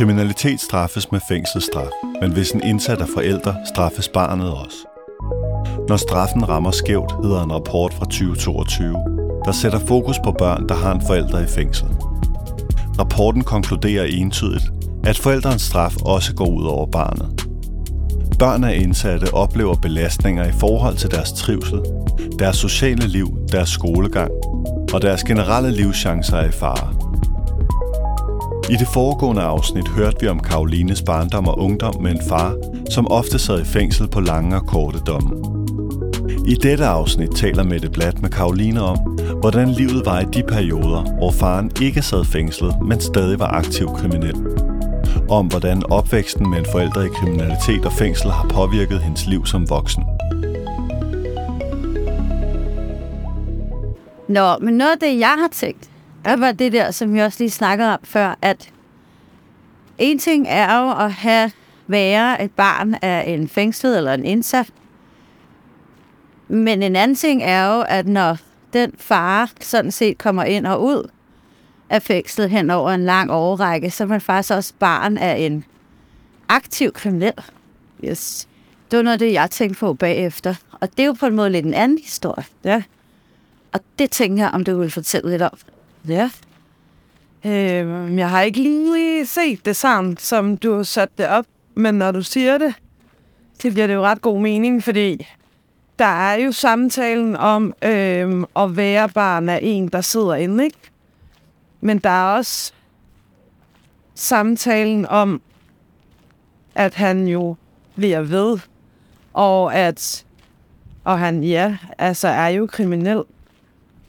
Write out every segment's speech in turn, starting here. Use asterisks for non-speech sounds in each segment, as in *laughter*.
Kriminalitet straffes med fængselsstraf, men hvis en indsat er forælder, straffes barnet også. Når straffen rammer skævt, hedder en rapport fra 2022, der sætter fokus på børn, der har en forælder i fængsel. Rapporten konkluderer entydigt, at forældrens straf også går ud over barnet. Børn af indsatte oplever belastninger i forhold til deres trivsel, deres sociale liv, deres skolegang og deres generelle livschancer er i fare. I det foregående afsnit hørte vi om Karolines barndom og ungdom med en far, som ofte sad i fængsel på lange og korte domme. I dette afsnit taler Mette Blatt med Karoline om, hvordan livet var i de perioder, hvor faren ikke sad fængslet, men stadig var aktiv kriminel. Om hvordan opvæksten med en forælder i kriminalitet og fængsel har påvirket hendes liv som voksen. Nå, men noget af det, jeg har tænkt, er var det der, som vi også lige snakkede om før, at en ting er jo at have være et barn af en fængslet eller en indsat. Men en anden ting er jo, at når den far sådan set kommer ind og ud af fængslet hen over en lang årrække, så er man faktisk også barn af en aktiv kriminel. Yes. Det var noget af det, jeg tænkte på bagefter. Og det er jo på en måde lidt en anden historie. Ja. Og det tænker jeg, om du vil fortælle lidt om. Ja. Øh, jeg har ikke lige set det sådan, som du har sat det op. Men når du siger det, så bliver det jo ret god mening, fordi der er jo samtalen om øh, at være barn af en, der sidder inde, ikke? Men der er også samtalen om, at han jo bliver ved, og at og han, ja, altså er jo kriminel.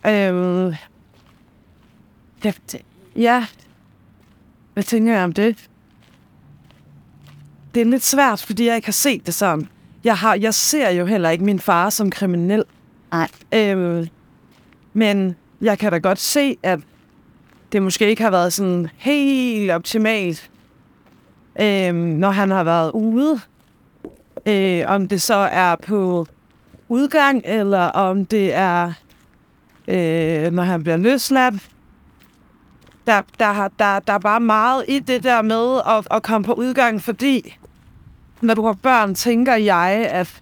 Øh, det, ja, hvad tænker jeg om det? Det er lidt svært, fordi jeg ikke har set det sådan. Jeg, har, jeg ser jo heller ikke min far som kriminel. Nej. Øh, men jeg kan da godt se, at det måske ikke har været sådan helt optimalt, øh, når han har været ude. Øh, om det så er på udgang, eller om det er, øh, når han bliver løsladt. Der, der, har, der, der er bare meget i det der med at, at komme på udgang, fordi når du har børn, tænker jeg, at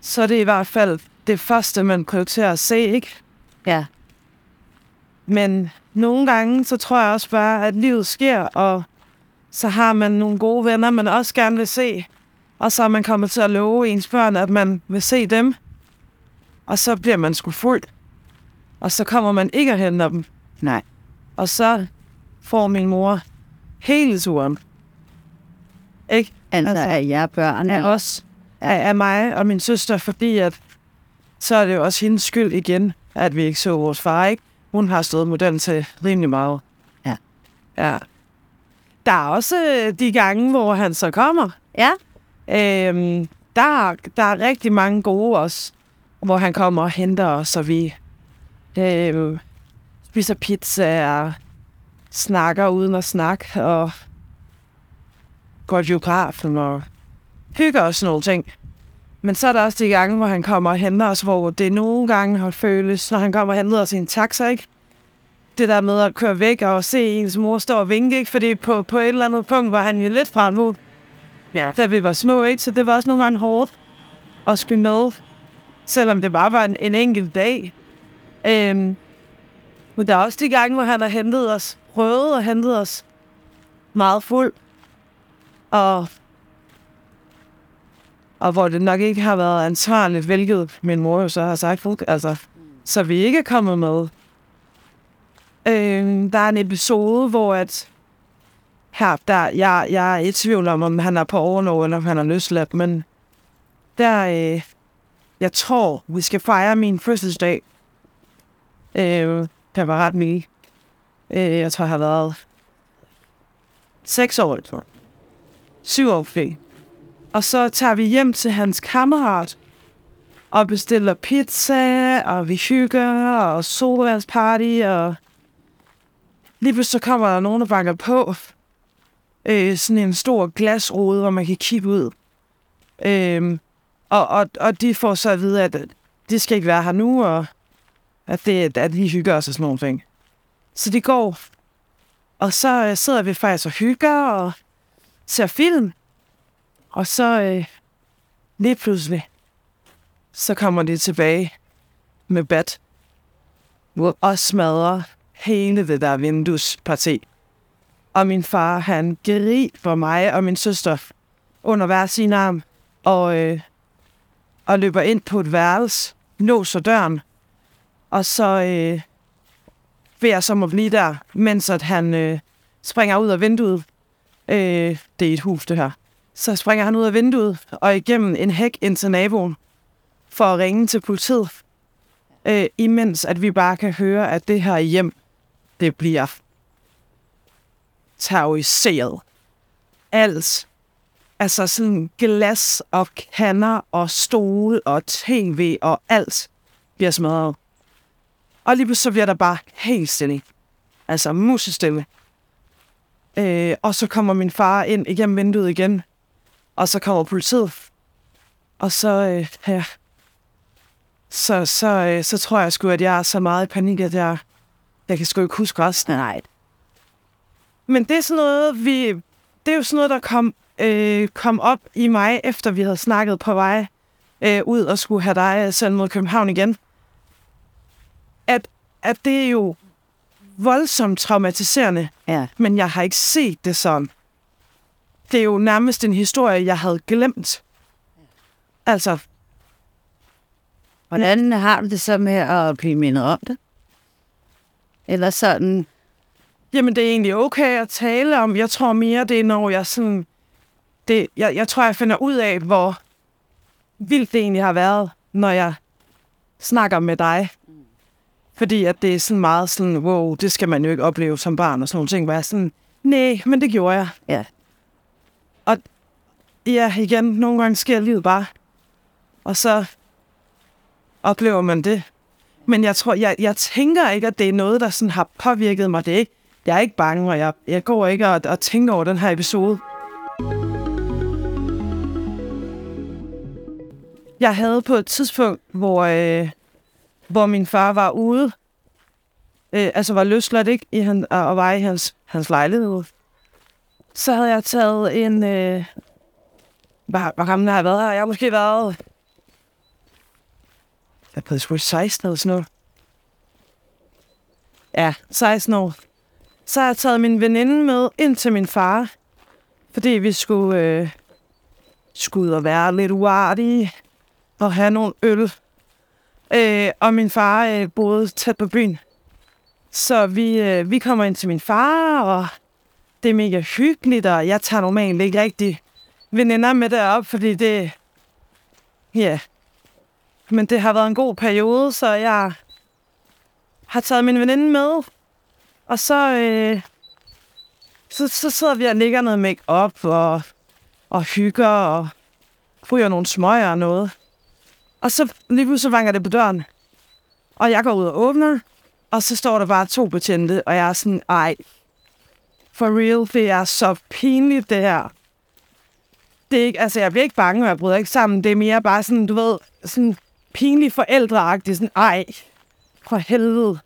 så er det i hvert fald det første, man prioriterer at se, ikke? Ja. Men nogle gange, så tror jeg også bare, at livet sker, og så har man nogle gode venner, man også gerne vil se. Og så er man kommet til at love ens børn, at man vil se dem. Og så bliver man sgu fuldt. Og så kommer man ikke at hente dem. Nej. Og så får min mor hele turen. Ikke? Altså, altså er jer børn af os, af, af mig og min søster, fordi at så er det jo også hendes skyld igen, at vi ikke så vores far, ikke? Hun har stået modellen til rimelig meget. Ja. Ja. Der er også øh, de gange, hvor han så kommer. Ja. Øhm, der, der er rigtig mange gode også, hvor han kommer og henter os, og vi øh, spiser pizza og snakker uden at snakke, og går til biografen og hygger os nogle ting. Men så er der også de gange, hvor han kommer og henter os, hvor det nogle gange har føles, når han kommer og henter os i en taxa, ikke? Det der med at køre væk og se ens mor stå og vinke, ikke? Fordi på, på et eller andet punkt var han jo lidt fra ja. da vi var små, ikke? Så det var også nogle gange hårdt at skulle med, selvom det bare var en, en enkelt dag. Øhm, men der er også de gange, hvor han har hentet os, prøvet og hentet os meget fuld. Og, og hvor det nok ikke har været ansvarligt, hvilket min mor jo så har sagt, altså, så vi ikke er kommet med. Øh, der er en episode, hvor at her, der, jeg, jeg er i tvivl om, om han er på overlov, eller om han er løsladt, men der, øh, jeg tror, vi skal fejre min fødselsdag. Øh, der var ret mye. Øh, jeg tror, jeg har været seks år, tror. Syv år fri. Og så tager vi hjem til hans kammerat og bestiller pizza, og vi hygger, og solvandsparty, og lige pludselig så kommer der nogen, der banker på. Øh, sådan en stor glasrude, hvor man kan kigge ud. Øh, og, og, og de får så at vide, at det skal ikke være her nu, og at, det, at de hygger os og sådan nogle ting. Så de går, og så sidder vi faktisk og hygger, og ser film. Og så øh, lige pludselig, så kommer de tilbage med bat og smadrer hele det der vinduesparti. Og min far, han griber mig og min søster under hver sin arm og, øh, og løber ind på et værelse, låser døren, og så øh, beder jeg som må blive der, mens at han øh, springer ud af vinduet. Øh, det er et hus, det her. Så springer han ud af vinduet og igennem en hæk ind til naboen for at ringe til politiet. Øh, imens at vi bare kan høre, at det her hjem, det bliver terroriseret. Alt. Altså sådan glas og kander og stole og tv og alt bliver smadret. Og lige så bliver der bare helt stille. Altså musestille. Øh, og så kommer min far ind igennem vinduet igen. Og så kommer politiet. Og så, øh, ja, så, så, øh, så tror jeg sgu, at jeg er så meget i panik, at jeg, jeg kan sgu ikke huske resten. Nej. Men det er sådan noget, vi, det er jo sådan noget, der kom, øh, kom op i mig, efter vi havde snakket på vej øh, ud og skulle have dig sendt mod København igen. At, det er jo voldsomt traumatiserende, Ja. men jeg har ikke set det sådan. Det er jo nærmest en historie, jeg havde glemt. Altså, Hvordan har du det så med at blive mindet om det? Eller sådan, Jamen, det er egentlig okay at tale om. Jeg tror mere, det er, når jeg sådan... Det, jeg, jeg tror, jeg finder ud af, hvor vildt det egentlig har været, når jeg snakker med dig. Fordi at det er sådan meget sådan, wow, det skal man jo ikke opleve som barn og sådan nogle ting, hvor jeg sådan, nej, men det gjorde jeg. ja, Ja, igen, nogle gange sker livet bare. Og så oplever man det. Men jeg tror, jeg, jeg tænker ikke, at det er noget, der sådan har påvirket mig. Det er ikke, jeg er ikke bange, og jeg, jeg går ikke og, og tænker over den her episode. Jeg havde på et tidspunkt, hvor, øh, hvor min far var ude, øh, altså var løsladt ikke, i han, og var i hans, hans lejlighed. Så havde jeg taget en, øh, hvor, hvor gammel har jeg været her? Jeg har måske været... Jeg er blevet 16 eller sådan noget. Ja, 16 år. Så har jeg taget min veninde med ind til min far. Fordi vi skulle, øh, skulle ud og være lidt uartige. Og have nogle øl. Øh, og min far øh, boede tæt på byen. Så vi, øh, vi kommer ind til min far, og det er mega hyggeligt, og jeg tager normalt ikke rigtig veninder med derop, fordi det... Ja. Men det har været en god periode, så jeg har taget min veninde med. Og så, øh, så, så sidder vi og lægger noget make-up og, og hygger og ryger nogle smøger og noget. Og så lige pludselig vanger det på døren. Og jeg går ud og åbner, og så står der bare to betjente, og jeg er sådan, ej, for real, det er så pinligt det her det er ikke, altså jeg bliver ikke bange, og jeg bryder ikke sammen. Det er mere bare sådan, du ved, sådan pinligt forældreagtigt. Sådan, ej, for helvede.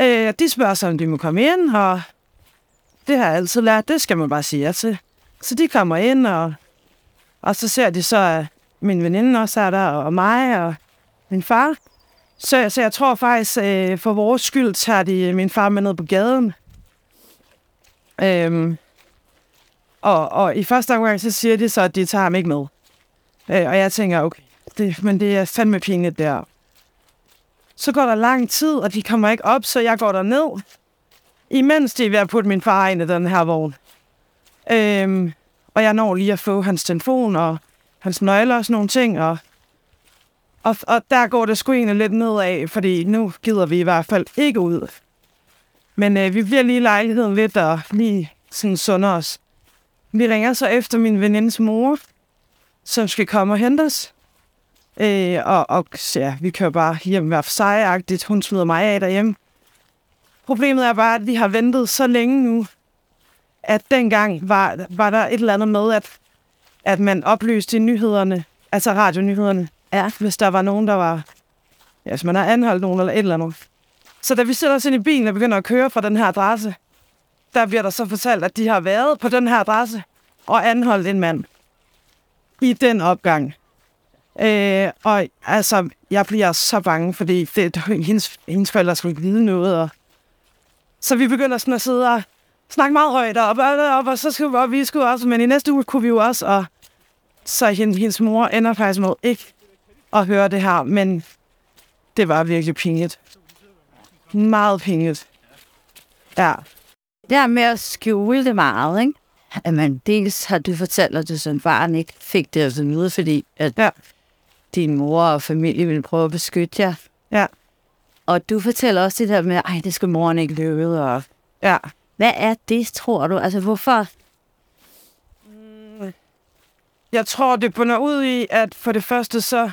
Øh, de spørger så, om de må komme ind, og det har jeg altid lært. Det skal man bare sige ja til. Så de kommer ind, og, og så ser de så, at min veninde også er der, og mig, og min far. Så, så jeg tror faktisk, øh, for vores skyld, tager de min far med ned på gaden. Øhm, og, og i første omgang, så siger de så, at de tager ham ikke med. Øh, og jeg tænker, okay, det, men det er fandme pinligt der. Så går der lang tid, og de kommer ikke op, så jeg går der ned. Imens de er ved at putte min far ind i den her vogn. Øhm, og jeg når lige at få hans telefon og hans nøgler og sådan nogle ting. Og, og, og der går det sgu egentlig lidt nedad, fordi nu gider vi i hvert fald ikke ud. Men øh, vi bliver lige i lejligheden lidt og lige sådan sunder os. Vi ringer så efter min venindes mor, som skal komme og hente os. Øh, og, og ja, vi kører bare hjem hver for sig -agtigt. Hun smider mig af derhjemme. Problemet er bare, at vi har ventet så længe nu, at dengang var, var der et eller andet med, at, at man oplyste i nyhederne, altså radionyhederne, ja, hvis der var nogen, der var... Ja, hvis man har anholdt nogen eller et eller andet. Så da vi sætter os ind i bilen og begynder at køre fra den her adresse, der bliver der så fortalt, at de har været på den her adresse. og anholdt en mand i den opgang. Øh, og altså, jeg bliver så bange, fordi det, hendes, hendes forældre skulle ikke vide noget. Og... Så vi begynder sådan at sidde og snakke meget højt op, og, op, og så skulle vi, og vi skulle også, men i næste uge kunne vi jo også, og så hendes, hendes mor ender faktisk med ikke at høre det her, men det var virkelig pinget. Meget pinget. Ja. Det her med at skjule det meget, ikke? At man dels har du fortalt, at du som barn ikke fik det at vide, fordi at Ja. din mor og familie ville prøve at beskytte jer. Ja. Og du fortæller også det der med, ej, det skal moren ikke løbe. Og Ja. hvad er det, tror du? Altså, hvorfor? Jeg tror, det bunder ud i, at for det første så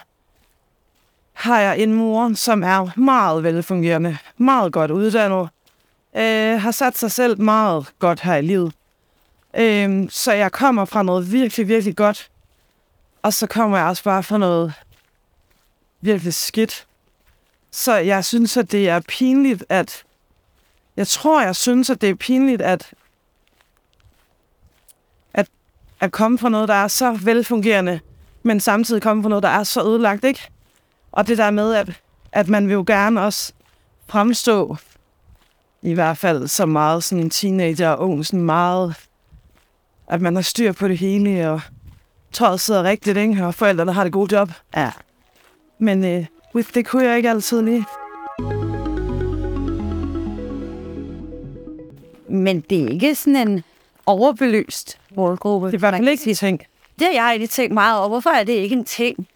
har jeg en mor, som er meget velfungerende, meget godt uddannet, øh, har sat sig selv meget godt her i livet. Øh, så jeg kommer fra noget virkelig, virkelig godt, og så kommer jeg også bare fra noget virkelig skidt. Så jeg synes, at det er pinligt, at... Jeg tror, jeg synes, at det er pinligt, at at komme fra noget, der er så velfungerende, men samtidig komme fra noget, der er så ødelagt, ikke? Og det der med, at, at man vil jo gerne også fremstå, i hvert fald så meget sådan en teenager og ung, sådan meget, at man har styr på det hele, og tøjet sidder rigtigt, ikke? Og forældrene har det gode job. Ja. Men øh, with, det kunne jeg ikke altid lige. Men det er ikke sådan en overbelyst målgruppe. Det fald kan ikke en ting. Det har jeg egentlig tænkt meget over. Hvorfor er det ikke en ting?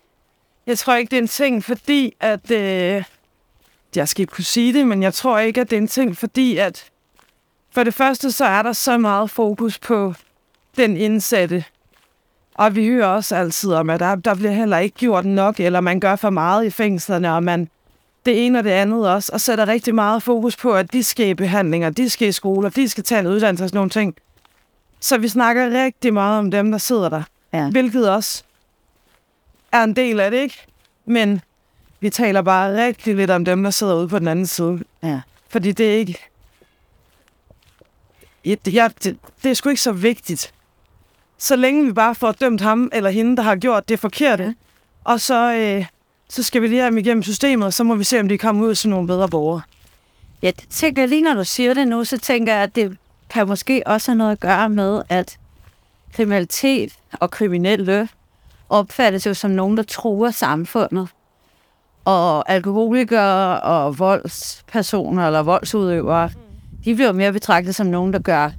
Jeg tror ikke, det er en ting, fordi at... Øh, jeg skal ikke kunne sige det, men jeg tror ikke, at det er en ting, fordi at... For det første, så er der så meget fokus på den indsatte. Og vi hører også altid om, at der, der bliver heller ikke gjort nok, eller man gør for meget i fængslerne, og man det ene og det andet også, og sætter rigtig meget fokus på, at de skal i behandlinger, de skal i skoler, de skal tage en uddannelse og sådan nogle ting. Så vi snakker rigtig meget om dem, der sidder der. Ja. Hvilket også er en del af det, ikke? Men vi taler bare rigtig lidt om dem, der sidder ude på den anden side. Ja. Fordi det er ikke... Ja, det, ja, det, det er sgu ikke så vigtigt. Så længe vi bare får dømt ham eller hende, der har gjort det forkerte, Ja. og så, øh, så skal vi lige have dem igennem systemet, og så må vi se, om de kommer ud som nogle bedre borgere. Jeg tænker lige, når du siger det nu, så tænker jeg, at det kan måske også have noget at gøre med, at kriminalitet og kriminelle opfattes jo som nogen, der truer samfundet. Og alkoholikere og voldspersoner eller voldsudøvere, de bliver mere betragtet som nogen, der gør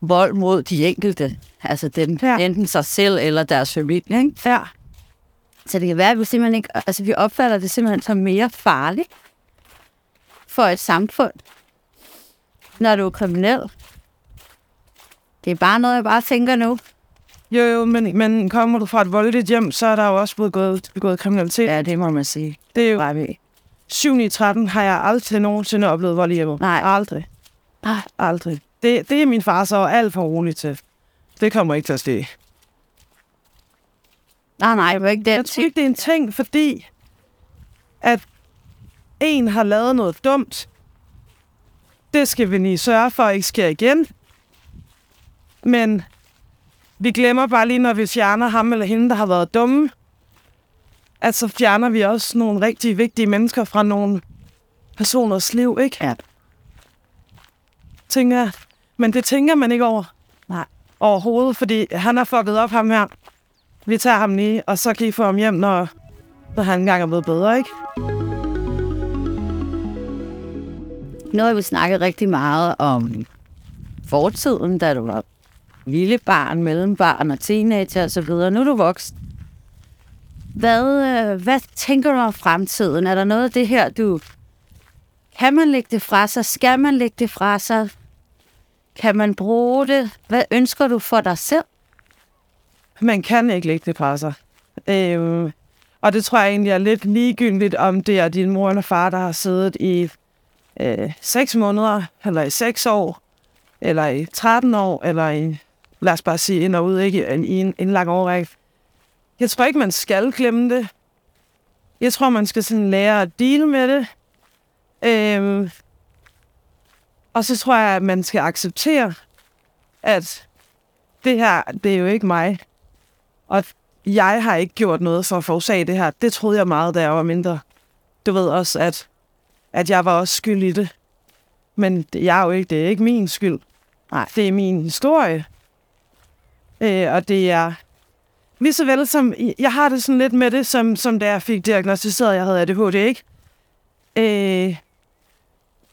vold mod de enkelte. Altså dem, ja. enten sig selv eller deres familie. Ikke? Ja. Så det kan være, at vi simpelthen ikke, altså vi opfatter det simpelthen som mere farligt for et samfund, når du er kriminel. Det er bare noget, jeg bare tænker nu. Jo, jo, men, men kommer du fra et voldeligt hjem, så er der jo også blevet gået, begået kriminalitet. Ja, det må man sige. Det er jo Bare ved. 7 i 13 har jeg aldrig nogensinde oplevet vold i hjemmet. Nej. Aldrig. Nej. Aldrig. Det, det er min far så alt for rolig til. Det kommer ikke til at ske. Nej, nej, det var ikke den Jeg tror ikke, det er en ting, fordi at en har lavet noget dumt. Det skal vi lige sørge for ikke sker igen. Men vi glemmer bare lige, når vi fjerner ham eller hende, der har været dumme, at så fjerner vi også nogle rigtig vigtige mennesker fra nogle personers liv, ikke? Ja. Tænker jeg. Men det tænker man ikke over. Nej. Overhovedet, fordi han har fucket op ham her. Vi tager ham lige, og så kan I få ham hjem, når, når han engang er blevet bedre, ikke? Nu har vi snakket rigtig meget om fortiden, da du var lille barn, mellembarn og teenager osv. Nu er du voksen. Hvad, øh, hvad tænker du om fremtiden? Er der noget af det her, du... Kan man lægge det fra sig? Skal man lægge det fra sig? Kan man bruge det? Hvad ønsker du for dig selv? Man kan ikke lægge det fra sig. Øhm, og det tror jeg egentlig er lidt ligegyldigt, om det er din mor eller far, der har siddet i øh, 6 måneder, eller i 6 år, eller i 13 år, eller i, lad os bare sige, ind og ud, ikke i en, en lang årrække. Jeg tror ikke, man skal glemme det. Jeg tror, man skal sådan lære at deal med det. Øhm, og så tror jeg, at man skal acceptere, at det her, det er jo ikke mig. Og jeg har ikke gjort noget for at forårsage det her. Det troede jeg meget, da jeg var mindre. Du ved også, at, at jeg var også skyld i det. Men det, jeg er jo ikke, det er ikke min skyld. Nej. Det er min historie. Øh, og det er lige så vel som, jeg har det sådan lidt med det, som, som da jeg fik diagnostiseret, at jeg havde ADHD, ikke? Øh,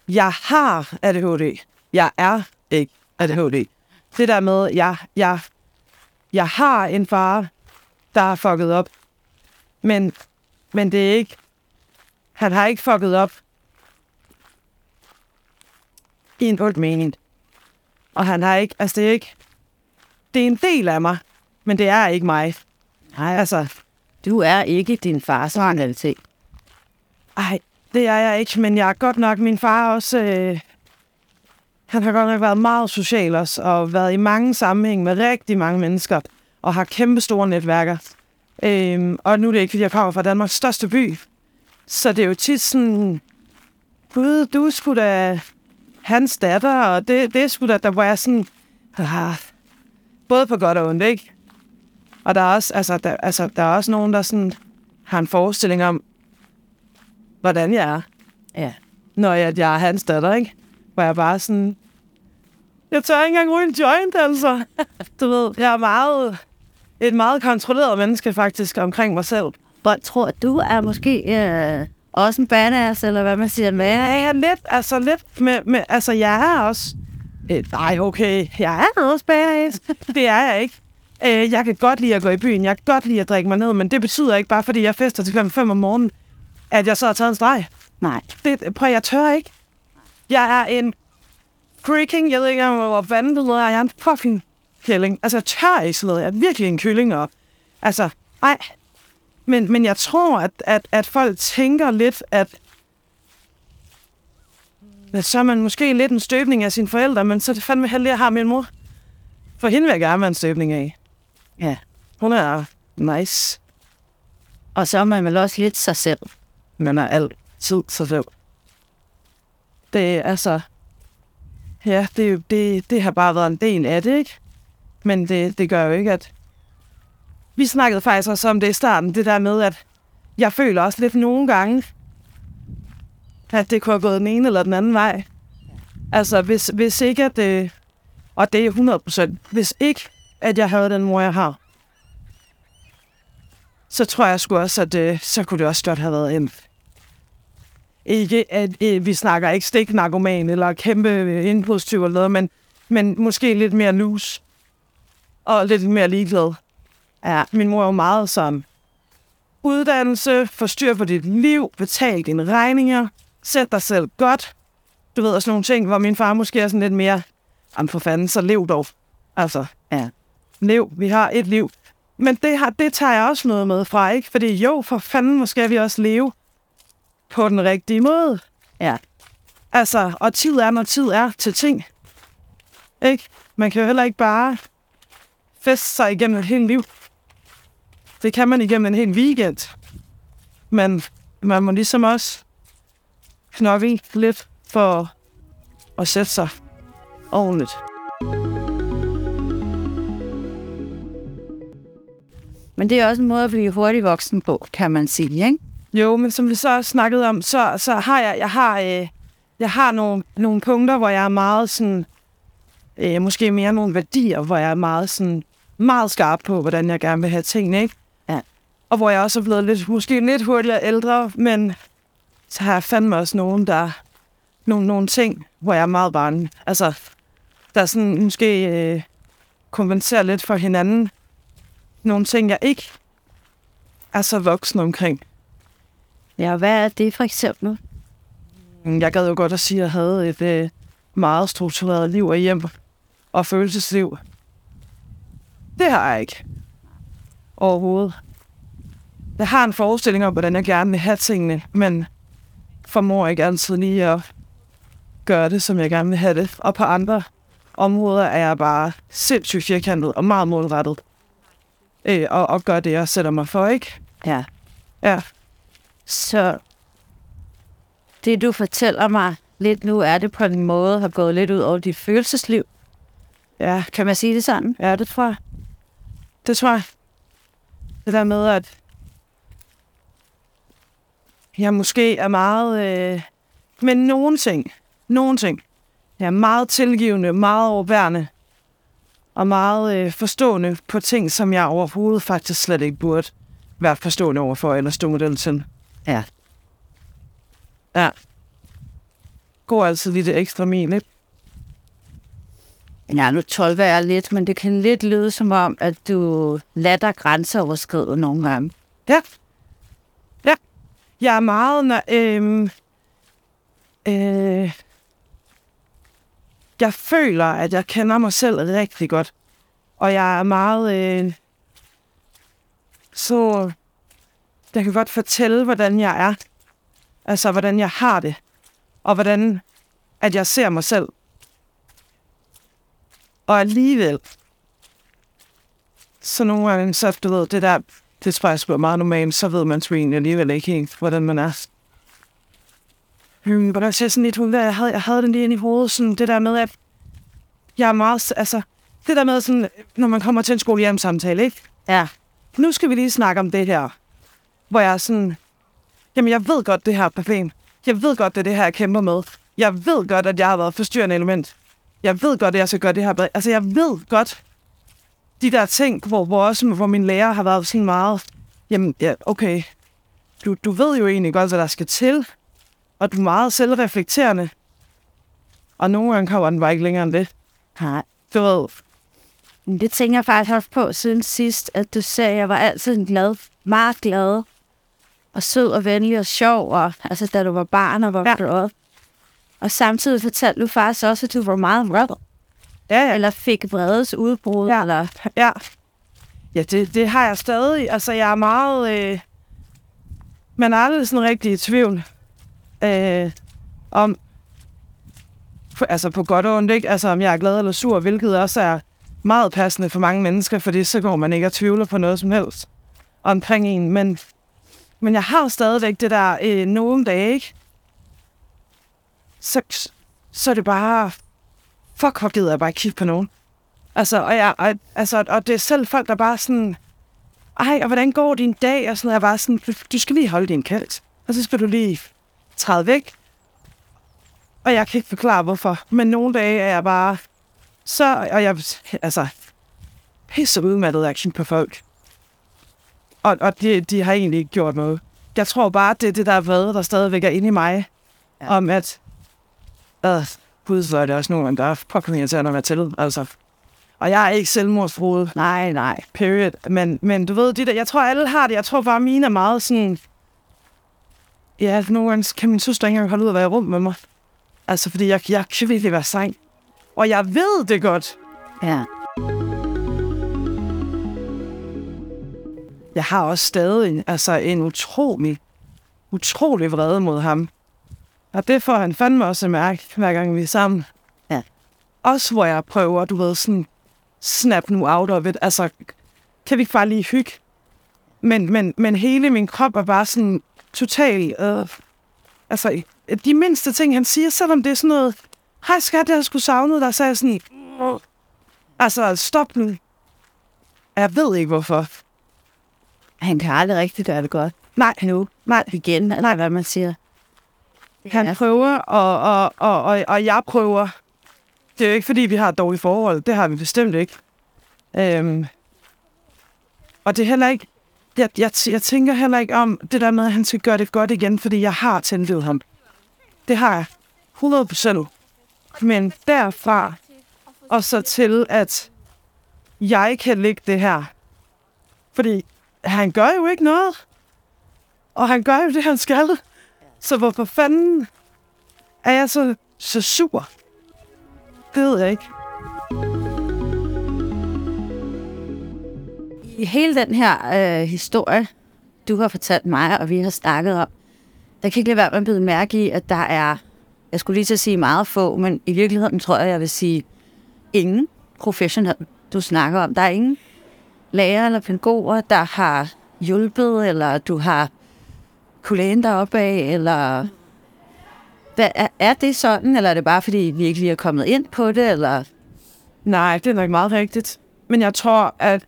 jeg har ADHD. Jeg er ikke ADHD. Det der med, jeg, jeg, jeg har en far, der har fucket op. Men, men det er ikke... Han har ikke fucket op i en ond mening. Og han har ikke... Altså, det er ikke... Det er en del af mig, men det er ikke mig. Nej, Altså, du er ikke din fars kriminalitet. ej, det er jeg ikke, men jeg er godt nok... Min far også... Øh, han har godt nok været meget social også, og været i mange sammenhæng med rigtig mange mennesker, og har kæmpe store netværker. Øhm, og nu er det ikke, fordi jeg kommer fra Danmarks største by, så det er jo tit sådan, gud, du sgu da hans datter, og det, det er sgu da, der hvor jeg sådan, ah, både på godt og ondt, ikke? Og der er også, altså, der, altså, der er også nogen, der sådan har en forestilling om, hvordan jeg er, Ja. når jeg, jeg er hans datter, ikke? Hvor jeg bare sådan, jeg tør ikke engang ryge en joint, altså. *laughs* Du ved, jeg er meget, et meget kontrolleret menneske faktisk omkring mig selv. Hvor tror du er måske øh, også en badass, eller hvad man siger, med? Ja, ja, lidt, altså lidt med, med altså jeg er også, øh, nej okay, jeg er også badass. *laughs* det er jeg ikke. Øh, jeg kan godt lide at gå i byen, jeg kan godt lide at drikke mig ned, men det betyder ikke bare, fordi jeg fester til klokken 5 om morgenen, at jeg så har taget en streg. Nej. Det, prøv, jeg tør ikke. Jeg er en freaking, jeg ved ikke, hvor fanden det hedder, jeg er en fucking kælling. Altså, jeg tør ikke sådan noget. Jeg er virkelig en kylling, og altså, ej. Men, men jeg tror, at, at, at folk tænker lidt, at, at så er man måske lidt en støbning af sine forældre, men så er det fandme heldig, at jeg har min mor. For hende vil jeg gerne være en støbning af. Ja. Hun er nice. Og så er man vel også lidt sig selv. Man er altid sig selv. Det er altså... Ja, det, det, det har bare været en del af det, ikke? Men det, det gør jo ikke, at... Vi snakkede faktisk også om det i starten, det der med, at jeg føler også lidt nogle gange, at det kunne have gået den ene eller den anden vej. Altså, hvis, hvis ikke at det... Og det er 100 procent. Hvis ikke, at jeg havde den mor, jeg har, så tror jeg sgu også, at det, så kunne det også godt have været en... Ikke, at øh, vi snakker ikke stiknarkoman eller kæmpe øh, indbrudstyv eller noget, men, men måske lidt mere loose. Og lidt mere ligeglad. Ja, min mor er jo meget som uddannelse, få styr på dit liv, betal dine regninger, sæt dig selv godt. Du ved, også nogle ting, hvor min far måske er sådan lidt mere, om for fanden, så lev dog. Altså, Ja. lev, vi har et liv. Men det, har, det tager jeg også noget med fra, ikke? Fordi jo, for fanden, måske skal vi også leve på den rigtige måde. Ja. Altså, og tid er, når tid er til ting. Ikke? Man kan jo heller ikke bare feste sig igennem et helt liv. Det kan man igennem en hel weekend. Men man må ligesom også knokle lidt for at sætte sig ordentligt. Men det er også en måde at blive hurtig voksen på, kan man sige, ikke? Jo, men som vi så har snakket om, så, så har jeg, jeg har, øh, jeg har nogle, nogle punkter, hvor jeg er meget sådan, øh, måske mere nogle værdier, hvor jeg er meget sådan, meget skarp på, hvordan jeg gerne vil have tingene, ikke? Og hvor jeg også er blevet lidt, måske lidt hurtigere ældre, men så har jeg fandme også nogen, der, nogle, nogle ting, hvor jeg er meget barn. Altså, der sådan måske øh, kompenserer lidt for hinanden. Nogle ting, jeg ikke er så voksen omkring. Ja, hvad er det for eksempel? Mm, Jeg gad jo godt at sige, at jeg havde et øh, meget struktureret liv og hjem og følelsesliv. Det har jeg ikke. Overhovedet. Jeg har en forestilling om, hvordan jeg gerne vil have tingene, men formår ikke altid lige at gøre det, som jeg gerne vil have det. Og på andre områder er jeg bare sindssygt firkantet og meget målrettet. Øh, og, og gør det, jeg sætter mig for, ikke? Ja. Ja. Så det, du fortæller mig lidt nu, er det på en måde har gået lidt ud over dit følelsesliv. Ja, Kan man sige det sådan? ja, det tror jeg. Det tror jeg. Det der med, at jeg måske er meget... Øh, men nogle ting, nogle ting. Jeg er meget tilgivende, meget overbærende og meget øh, forstående på ting, som jeg overhovedet faktisk slet ikke burde være forstående overfor eller stå model til. Ja. Ja. Går altid lige det ekstra mil, ikke? Ja, nu 12 er lidt, men det kan lidt lyde som om, at du lader dig grænseoverskride nogle gange. Ja. Jeg er meget... na- øhm, øh, jeg føler, at jeg kender mig selv rigtig godt. Og jeg er meget... Øh, så... Jeg kan godt fortælle, hvordan jeg er. Altså, hvordan jeg har det. Og hvordan at jeg ser mig selv. Og alligevel, så nogle gange, så du ved, det der, det tror jeg er meget normalt, så ved man sgu egentlig alligevel ikke helt, hvordan man er. Hmm, hvordan ser sådan lidt ud, jeg havde, jeg havde den lige inde i hovedet, sådan det der med, at jeg er meget, altså, det der med sådan, når man kommer til en skolehjemsamtale, ikke? Ja. nu skal vi lige snakke om det her. Hvor jeg er sådan, jamen jeg ved godt, det her er problem. Jeg ved godt, det er det her, jeg kæmper med. Jeg ved godt, at jeg har været forstyrrende element. Jeg ved godt, at jeg skal gøre det her bedre. Altså jeg ved godt, de der ting, hvor, hvor, også, hvor min lærer har været sådan meget, jamen ja, okay, du, du ved jo egentlig godt, hvad der skal til, og du er meget selvreflekterende. Og nogle gange kommer den bare ikke længere end det. Nej. Du ved, Men det tænker jeg faktisk også på siden sidst, at du sagde, at jeg var altid en glad, meget glad, og sød og venlig og sjov, og, altså da du var barn og var Ja. glad. Og samtidig fortalte du faktisk også, at du var meget vred, ja, ja, eller fik vredes udbrud, Ja. eller Ja, ja det, det har jeg stadig. Altså, jeg er meget... Øh, man er aldrig sådan rigtig i tvivl øh, om... For, altså, på godt og ondt, ikke? Altså, om jeg er glad eller sur, hvilket også er meget passende for mange mennesker, fordi så går man ikke og tvivler på noget som helst omkring en. Men, men jeg har stadigvæk det der øh, nogle dage, ikke? Så, så er det bare... Fuck, hvor gider jeg bare ikke kigge på nogen. Altså, og, jeg, og, altså, og det er selv folk, der bare sådan, ej, og hvordan går din dag? Og sådan noget, jeg er bare sådan, du, skal lige holde din kælt. Og så skal du lige træde væk. Og jeg kan ikke forklare, hvorfor. Men nogle dage er jeg bare så, og jeg, altså, pisse udmattet kigge på folk. Og, og de, de har egentlig ikke gjort noget. Jeg tror bare, det er det, der er vrede, der stadigvæk er inde i mig. Ja. Om at, øh, gud, så er det også nogen, der er fucking irriterende at være til. Altså, og jeg er ikke selvmordsfroet, nej, nej. period. Men, men du ved, de der, jeg tror, alle har det. Jeg tror bare, mine er meget sådan... Ja, nogle gange kan min søster ikke engang holde ud at være i rum med mig. Altså, fordi jeg, jeg kan virkelig være sej. Og jeg ved det godt. Ja. Jeg har også stadig altså, en utrolig, utrolig vrede mod ham. Og det får han fandme også at mærke, hver gang vi er sammen. Ja. Også hvor jeg prøver, du ved, sådan, snap nu out of it. Altså, kan vi ikke bare lige hygge? Men, men, men hele min krop er bare sådan total... Øh, altså, de mindste ting, han siger, selvom det er sådan noget... Hej skat, jeg har sgu savnet dig, så er jeg sådan... "Åh." Altså, stop nu. Jeg ved ikke, hvorfor. Han kan aldrig rigtig gøre det godt. Nej, Nu. nej. Igen, eller hvad man siger. Han er- prøver, og, og, og, og, og jeg prøver. Det er jo ikke, fordi vi har et dårligt forhold. Det har vi bestemt ikke. Øhm, og det er heller ikke... Jeg, jeg, jeg tænker heller ikke om det der med, at han skal gøre det godt igen, fordi jeg har tilgivet ham. Det har jeg. 100 procent. Men derfra og så til, at jeg kan lægge det her. Fordi han gør jo ikke noget. Og han gør jo det, han skal. Så hvorfor fanden er jeg så, så sur? Det ved jeg ikke. I hele den her øh, historie, du har fortalt mig, og vi har snakket om, der kan ikke lade være med at blive mærke i, at der er, jeg skulle lige til at sige meget få, men i virkeligheden tror jeg, jeg vil sige ingen professionel, du snakker om. Der er ingen lærer eller pædagoger, der har hjulpet, eller du har kunne læne dig op af, eller hvad, er, er det sådan, eller er det bare fordi, vi ikke lige er kommet ind på det, eller Nej, det er nok meget rigtigt. Men jeg tror, at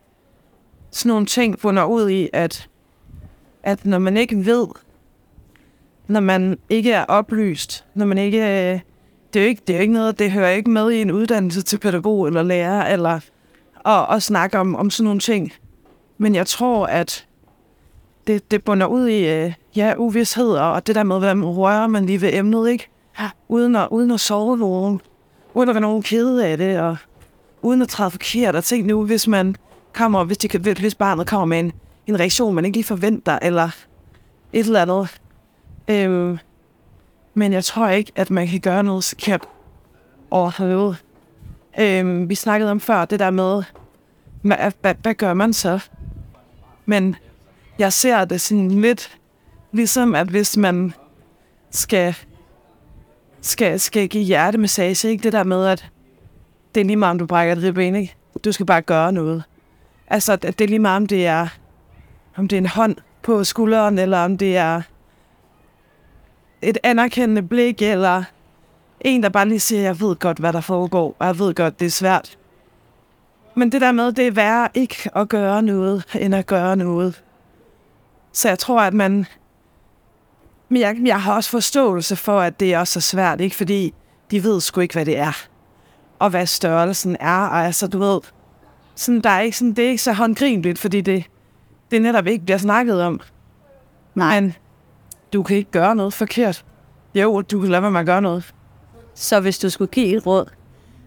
sådan nogle ting bunder ud i, at, at når man ikke ved, når man ikke er oplyst, når man ikke... Det er jo ikke, det er jo ikke noget, det hører ikke med i en uddannelse til pædagog eller lærer, eller at, at snakke om, om sådan nogle ting. Men jeg tror, at det, det bunder ud i, øh, ja, uvidshed, og det der med, hvordan rører man lige ved emnet, ikke? Ja. Uden at, uden at sove nogen, uden at være nogen kede af det, og uden at træde forkert. Og tænk nu, hvis man kommer, hvis, de, kan- hvis barnet kommer med en, en reaktion, man ikke lige forventer, eller et eller andet. Øhm, men jeg tror ikke, at man kan gøre noget forkert overhovedet. Øhm, vi snakkede om før, det der med, hvad, hvad, hvad gør man så? Men jeg ser det sådan lidt, ligesom at hvis man skal, skal, skal give hjertemassage, ikke? det der med, at det er lige meget, om du brækker et ribben, ikke? Du skal bare gøre noget. Altså, at det er lige meget, om det er, om det er en hånd på skulderen, eller om det er et anerkendende blik, eller en, der bare lige siger, jeg ved godt, hvad der foregår, og jeg ved godt, det er svært. Men det der med, det er værre ikke at gøre noget, end at gøre noget. Så jeg tror, at man... Men jeg, jeg har også forståelse for, at det er også så svært, ikke? Fordi de ved sgu ikke, hvad det er. Og hvad størrelsen er. Og altså, du ved... Sådan, der er ikke sådan, det er ikke så håndgribeligt, fordi det, det netop ikke bliver snakket om. Nej. Men du kan ikke gøre noget forkert. Jo, du kan lade at gøre noget. Så hvis du skulle give et råd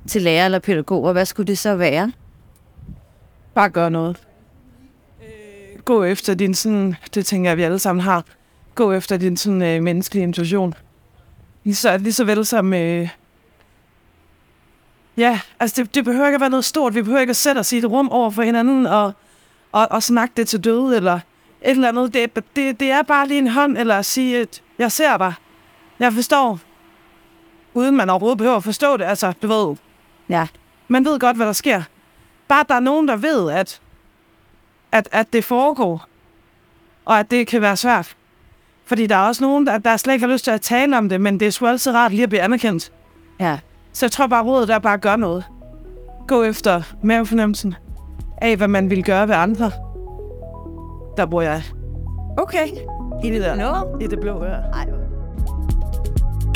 til lærer eller pædagoger, hvad skulle det så være? Bare gør noget. Gå efter din sådan, det tænker jeg, vi alle sammen har. Gå efter din sådan øh, menneskelige intuition. Lige så, lige så vel som... Øh, ja, altså det, det behøver ikke at være noget stort. Vi behøver ikke at sætte os i et rum over for hinanden og, og, og snakke det til døde eller et eller andet. Det, det, det er bare lige en hånd, eller at sige, at jeg ser dig. Jeg forstår. Uden man overhovedet behøver at forstå det. Altså, du ved, Ja. man ved godt, hvad der sker. Bare der er nogen, der ved, at, at, at det foregår, og at det kan være svært. Fordi der er også nogen, der, der slet ikke har lyst til at tale om det, men det er sgu altid rart lige at blive anerkendt. Ja. Så jeg tror bare, rådet er bare at gøre noget. Gå efter mavefornemmelsen af, hvad man vil gøre ved andre. Der bor jeg. Okay. I det der. I det blå ør. Ej,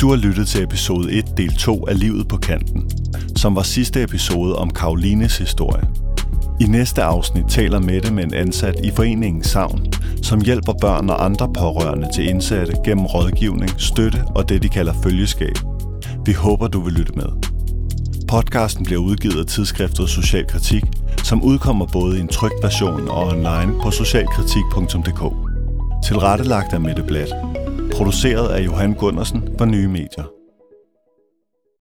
Du har lyttet til episode 1, del 2 af Livet på kanten, som var sidste episode om Karolines historie. I næste afsnit taler Mette med en ansat i foreningen Savn, som hjælper børn og andre pårørende til indsatte gennem rådgivning, støtte og det, de kalder følgeskab. Vi håber, du vil lytte med. Podcasten bliver udgivet af tidsskriftet Social Kritik, som udkommer både i en trykt version og online på socialkritik.dk. Tilrettelagt af Mette Blatt. Produceret af Johan Gundersen for Nye Medier.